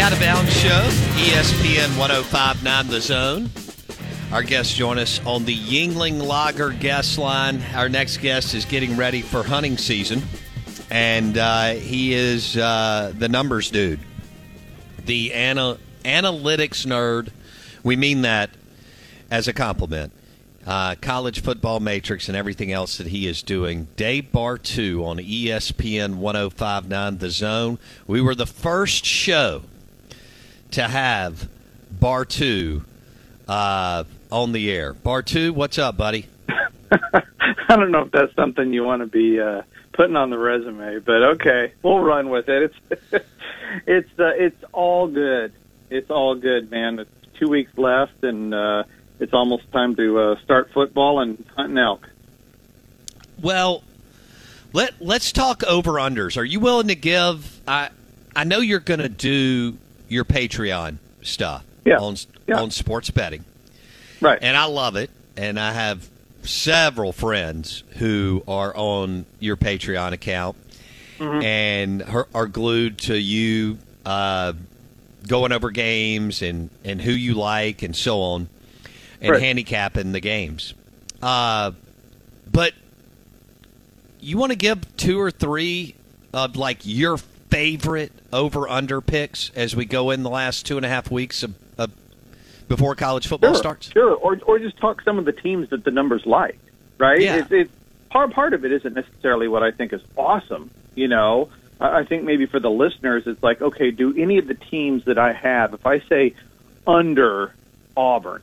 Out of Bounds Show, ESPN 1059 The Zone. Our guests join us on the Yuengling Lager guest line. Our next guest is getting ready for hunting season, and uh, he is uh, the numbers dude, the ana- analytics nerd. We mean that as a compliment. Uh, college football matrix and everything else that he is doing. Dave two on ESPN 1059 The Zone. We were the first show to have Bartoo uh, on the air. Bartoo, what's up, buddy? I don't know if that's something you want to be uh, putting on the resume, but okay, we'll run with it. It's it's uh, it's all good. It's all good, man. It's two weeks left, and uh, it's almost time to uh, start football and hunting elk. Well, let let's talk over unders. Are you willing to give? I I know you're going to do your Patreon stuff Yeah. on Yeah. on sports betting, Right. and I love it. And I have several friends who are on your Patreon account Mm-hmm. and are, are glued to you uh, going over games and, and who you like and so on, and Right. handicapping the games. Uh, but you want to give two or three of like your favorite over under picks as we go in the last two and a half weeks of, of before college football sure, starts? Sure, or or just talk some of the teams that the numbers like, right? Yeah. It's, it's part part of it isn't necessarily what I think is awesome. You know, I, I think maybe for the listeners, it's like, okay, do any of the teams that I have, if I say under Auburn,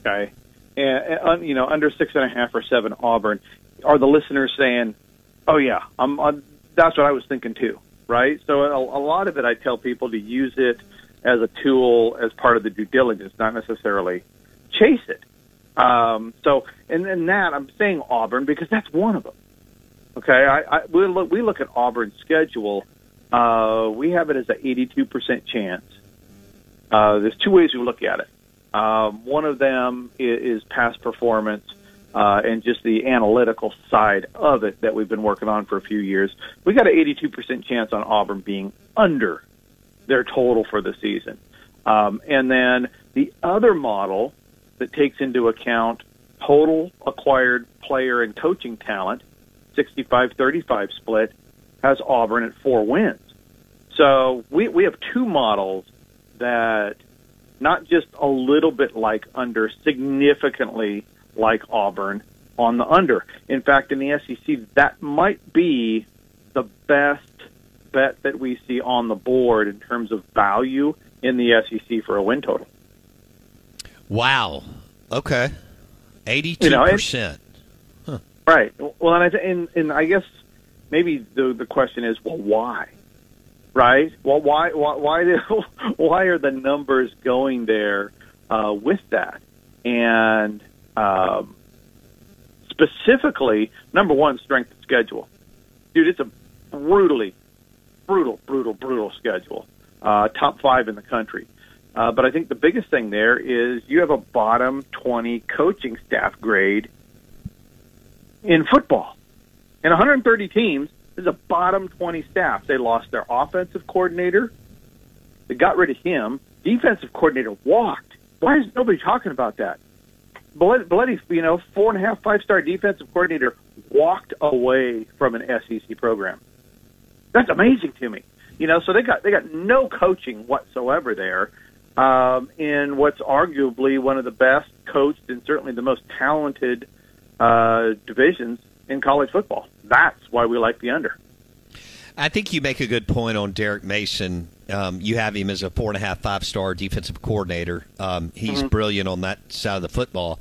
okay, and, and un- you know under six and a half or seven Auburn, are the listeners saying, oh yeah, I'm, i that's what I was thinking too, right? So a, a lot of it, I tell people to use it as a tool as part of the due diligence, not necessarily chase it. Um, so, and then that I'm saying Auburn because that's one of them. Okay, I, I we look we look at Auburn's schedule. Uh, we have it as an 82% chance. Uh, there's two ways we look at it. Um, one of them is, is past performance uh, and just the analytical side of it that we've been working on for a few years. We got an 82% chance on Auburn being under their total for the season. Um, and then the other model that takes into account total acquired player and coaching talent, 65-35 split, has Auburn at four wins. So we, we have two models that not just a little bit like under, significantly like Auburn on the under. In fact, in the SEC, that might be the best bet that we see on the board in terms of value in the SEC for a win total. Wow. Okay. Eighty-two You know, percent. Right. Well, and I and, and I guess maybe the the question is, well, why? Right. Well, why why why, do, why are the numbers going there uh, with that? And um, specifically, number one, strength of schedule. Dude, it's a brutally, brutal, brutal, brutal schedule. Uh, top five in the country. Uh, but I think the biggest thing there is you have a bottom 20 coaching staff grade in football. In 130 teams, there's a bottom 20 staff. They lost their offensive coordinator. They got rid of him. Defensive coordinator walked. Why is nobody talking about that? Bloody, you know, four and a half, five star defensive coordinator walked away from an SEC program. That's amazing to me. You know, so they got they got no coaching whatsoever there um, in what's arguably one of the best coached and certainly the most talented uh, divisions in college football. That's why we like the under. I think you make a good point on Derek Mason Um, you have him as a four and a half, five star defensive coordinator. Um, he's mm-hmm. brilliant on that side of the football.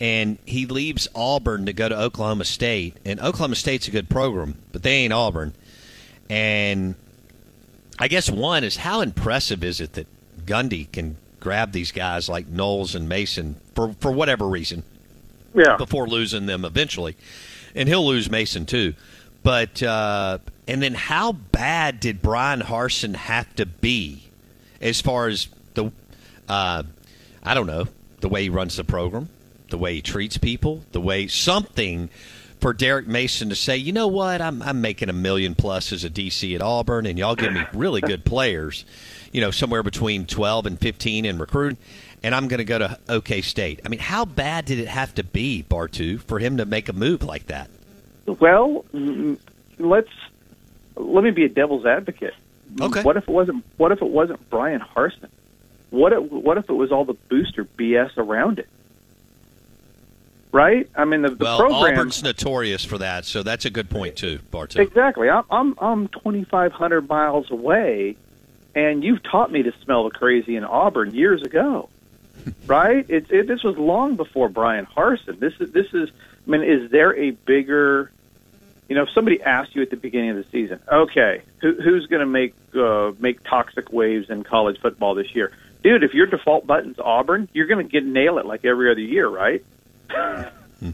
And he leaves Auburn to go to Oklahoma State. And Oklahoma State's a good program, but they ain't Auburn. And I guess one is how impressive is it that Gundy can grab these guys like Knowles and Mason for, for whatever reason yeah. before losing them eventually. And he'll lose Mason too. But uh, and then how bad did Bryan Harsin have to be as far as the uh, I don't know the way he runs the program, the way he treats people, the way something for Derek Mason to say, you know what, I'm I'm making a million plus as a DC at Auburn, and y'all give me really good players, you know, somewhere between 12 and 15 in recruiting and I'm going to go to OK State. I mean, how bad did it have to be, Bartoo, for him to make a move like that? Well, let's let me be a devil's advocate. Okay. What if it wasn't? What if it wasn't Bryan Harsin? What if, what if it was all the booster BS around it? Right? I mean, the, the well, program. Auburn's notorious for that, so that's a good point too, Bartoo. Exactly. I'm I'm I'm 2,500 miles away, and you've taught me to smell the crazy in Auburn years ago right? It, it, this was long before Bryan Harsin. This is this is. I mean, is there a bigger? You know, if somebody asked you at the beginning of the season, okay, who, who's going to make uh, make toxic waves in college football this year, dude? If your default button's Auburn, you're going to get nail it like every other year, right?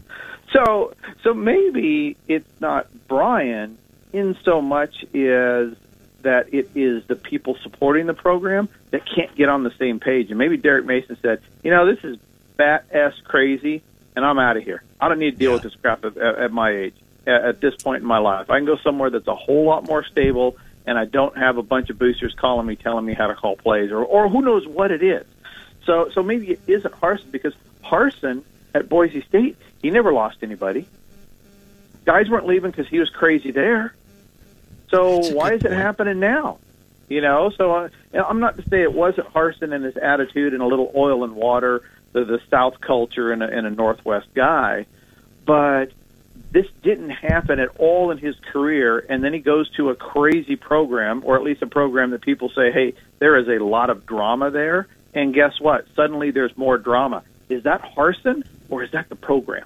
so, so maybe it's not Brian in so much as that it is the people supporting the program that can't get on the same page. And maybe Derek Mason said, you know, this is bat ass crazy, and I'm out of here. I don't need to deal yeah. with this crap at, at my age, at, at this point in my life. I can go somewhere that's a whole lot more stable, and I don't have a bunch of boosters calling me, telling me how to call plays, or or who knows what it is. So so maybe it isn't Harsin because Harsin at Boise State he never lost anybody. Guys weren't leaving because he was crazy there. So why is it happening now? You know, so uh, I'm not to say it wasn't Harsin and his attitude and a little oil and water, the, the South culture and a, and a Northwest guy, but this didn't happen at all in his career. And then he goes to a crazy program, or at least a program that people say, hey, there is a lot of drama there. And guess what? Suddenly there's more drama. Is that Harsin or is that the program?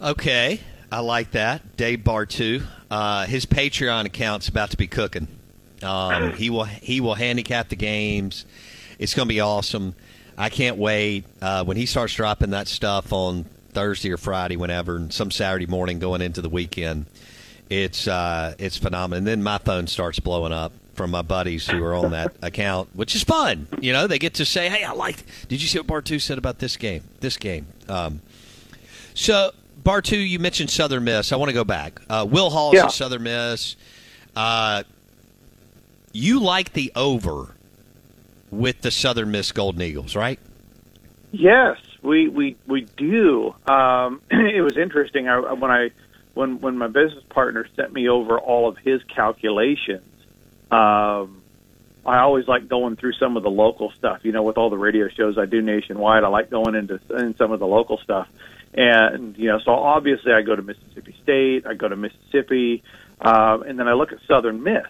Okay, I like that. Dave Bartoo. Uh, his Patreon account's about to be cooking. Um, he will he will handicap the games. It's going to be awesome. I can't wait uh, when he starts dropping that stuff on Thursday or Friday, whenever, and some Saturday morning going into the weekend. It's uh, it's phenomenal. And then my phone starts blowing up from my buddies who are on that account, which is fun. You know, they get to say, "Hey, I liked. Did you see what Bartoo said about this game? This game." Um, so Bartoo, you mentioned Southern Miss. I want to go back. Uh, Will Hall is yeah. Southern Miss. Uh, you like the over with the Southern Miss Golden Eagles, right? Yes, we we we do. Um, it was interesting I, when I when when my business partner sent me over all of his calculations. Um, I always like going through some of the local stuff. You know, with all the radio shows I do nationwide, I like going into in some of the local stuff. And, you know, so obviously I go to Mississippi State, I go to Mississippi, uh, and then I look at Southern Miss.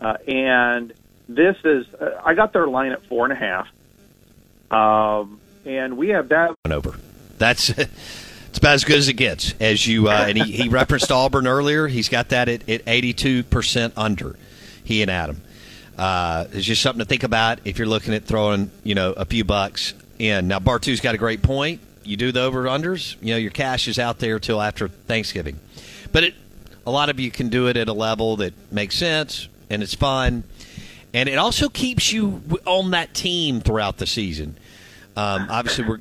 Uh, and this is, uh, I got their line at four and a half. Um, and we have that. Over. That's. It's about as good as it gets. As you uh, and he, he referenced Auburn earlier. He's got that at eighty two percent under. He and Adam. Uh, it's just something to think about if you're looking at throwing, you know, a few bucks in. Now, Bartoo's got a great point. You do the over unders, you know, your cash is out there till after Thanksgiving. But it, a lot of you can do it at a level that makes sense and it's fun, and it also keeps you on that team throughout the season. Um, obviously, we're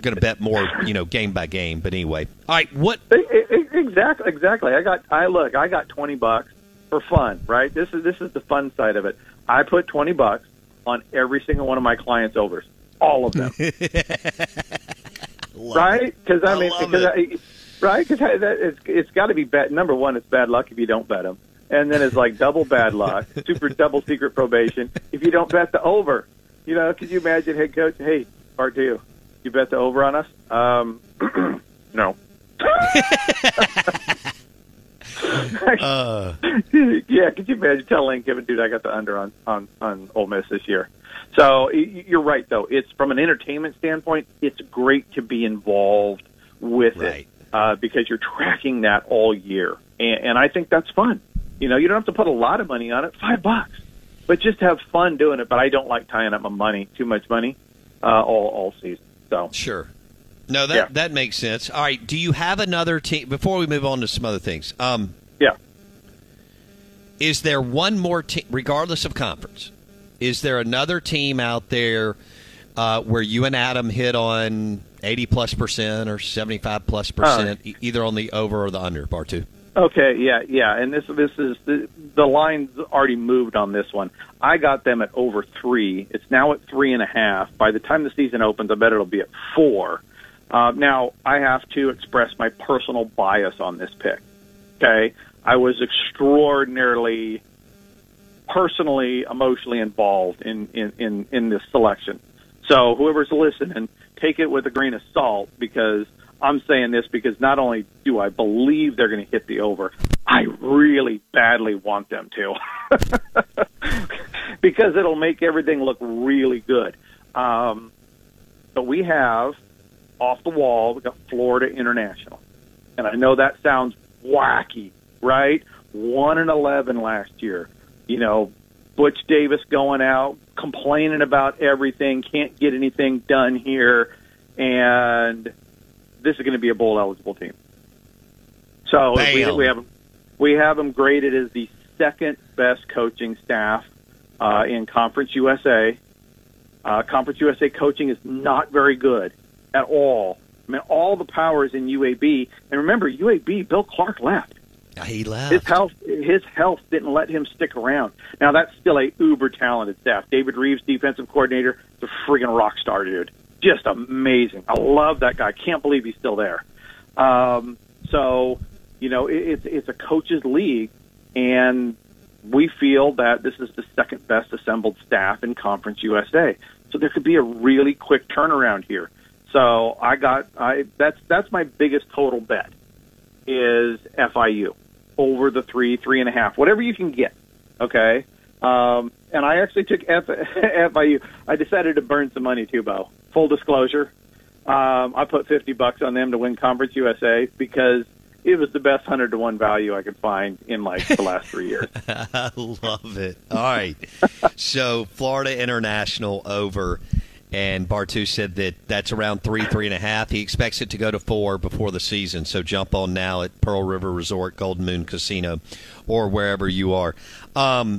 going to bet more, you know, game by game. But anyway, all right. What exactly? Exactly. I got. I look. I got twenty bucks for fun. Right. This is this is the fun side of it. I put twenty bucks on every single one of my clients' overs, all of them. right? Because I, I mean, because I, right? Because it's it's got to be bad. Number one, it's bad luck if you don't bet them, and then it's like double bad luck, super double secret probation if you don't bet the over. You know, could you imagine, head coach? Hey, Bartoo, you bet the over on us? Um, no. uh. yeah, could you imagine telling Kiffin, dude, I got the under on on on Ole Miss this year. So you're right, though. It's from an entertainment standpoint, it's great to be involved with right. it uh, because you're tracking that all year, and, and I think that's fun. You know, you don't have to put a lot of money on it, five bucks, but just have fun doing it. But I don't like tying up my money, too much money, uh, all all season. So sure. No, that yeah. that makes sense. All right. Do you have another team before we move on to some other things? Um, yeah. Is there one more team, regardless of conference? Is there another team out there uh, where you and Adam hit on eighty plus percent or seventy five plus percent, uh, either on the over or the under? Bartoo. Okay, yeah, yeah, and this this is the the line's already moved on this one. I got them at over three. It's now at three and a half. By the time the season opens, I bet it'll be at four. Uh, now I have to express my personal bias on this pick. Okay, I was extraordinarily personally, emotionally involved in, in, in, in this selection. So whoever's listening, take it with a grain of salt because I'm saying this because not only do I believe they're going to hit the over, I really badly want them to. because it'll make everything look really good. Um, but we have off the wall, we got Florida International. And I know that sounds wacky, right? 1 and 11 last year you know, Butch Davis going out, complaining about everything, can't get anything done here, and this is going to be a bowl eligible team. So we, we have we have them graded as the second best coaching staff uh, in Conference USA. Uh, Conference USA coaching is not very good at all. I mean, all the power is in UAB, and remember, UAB Bill Clark left. He left. His health, his health didn't let him stick around. Now that's still a uber talented staff. David Reaves, defensive coordinator, the friggin' rock star dude, just amazing. I love that guy. Can't believe he's still there. Um, so, you know, it, it's it's a coaches league, and we feel that this is the second best assembled staff in Conference USA. So there could be a really quick turnaround here. So I got I that's that's my biggest total bet is FIU over the three, three and a half, whatever you can get. Okay. Um, and I actually took F- FIU. I decided to burn some money too, Bo. Full disclosure. Um, I put 50 bucks on them to win Conference USA because it was the best 100 to 1 value I could find in like the last three years. I love it. All right. so Florida International over and Bartoo said that that's around three, three and a half. He expects it to go to four before the season. So jump on now at Pearl River Resort, Golden Moon Casino, or wherever you are. Um,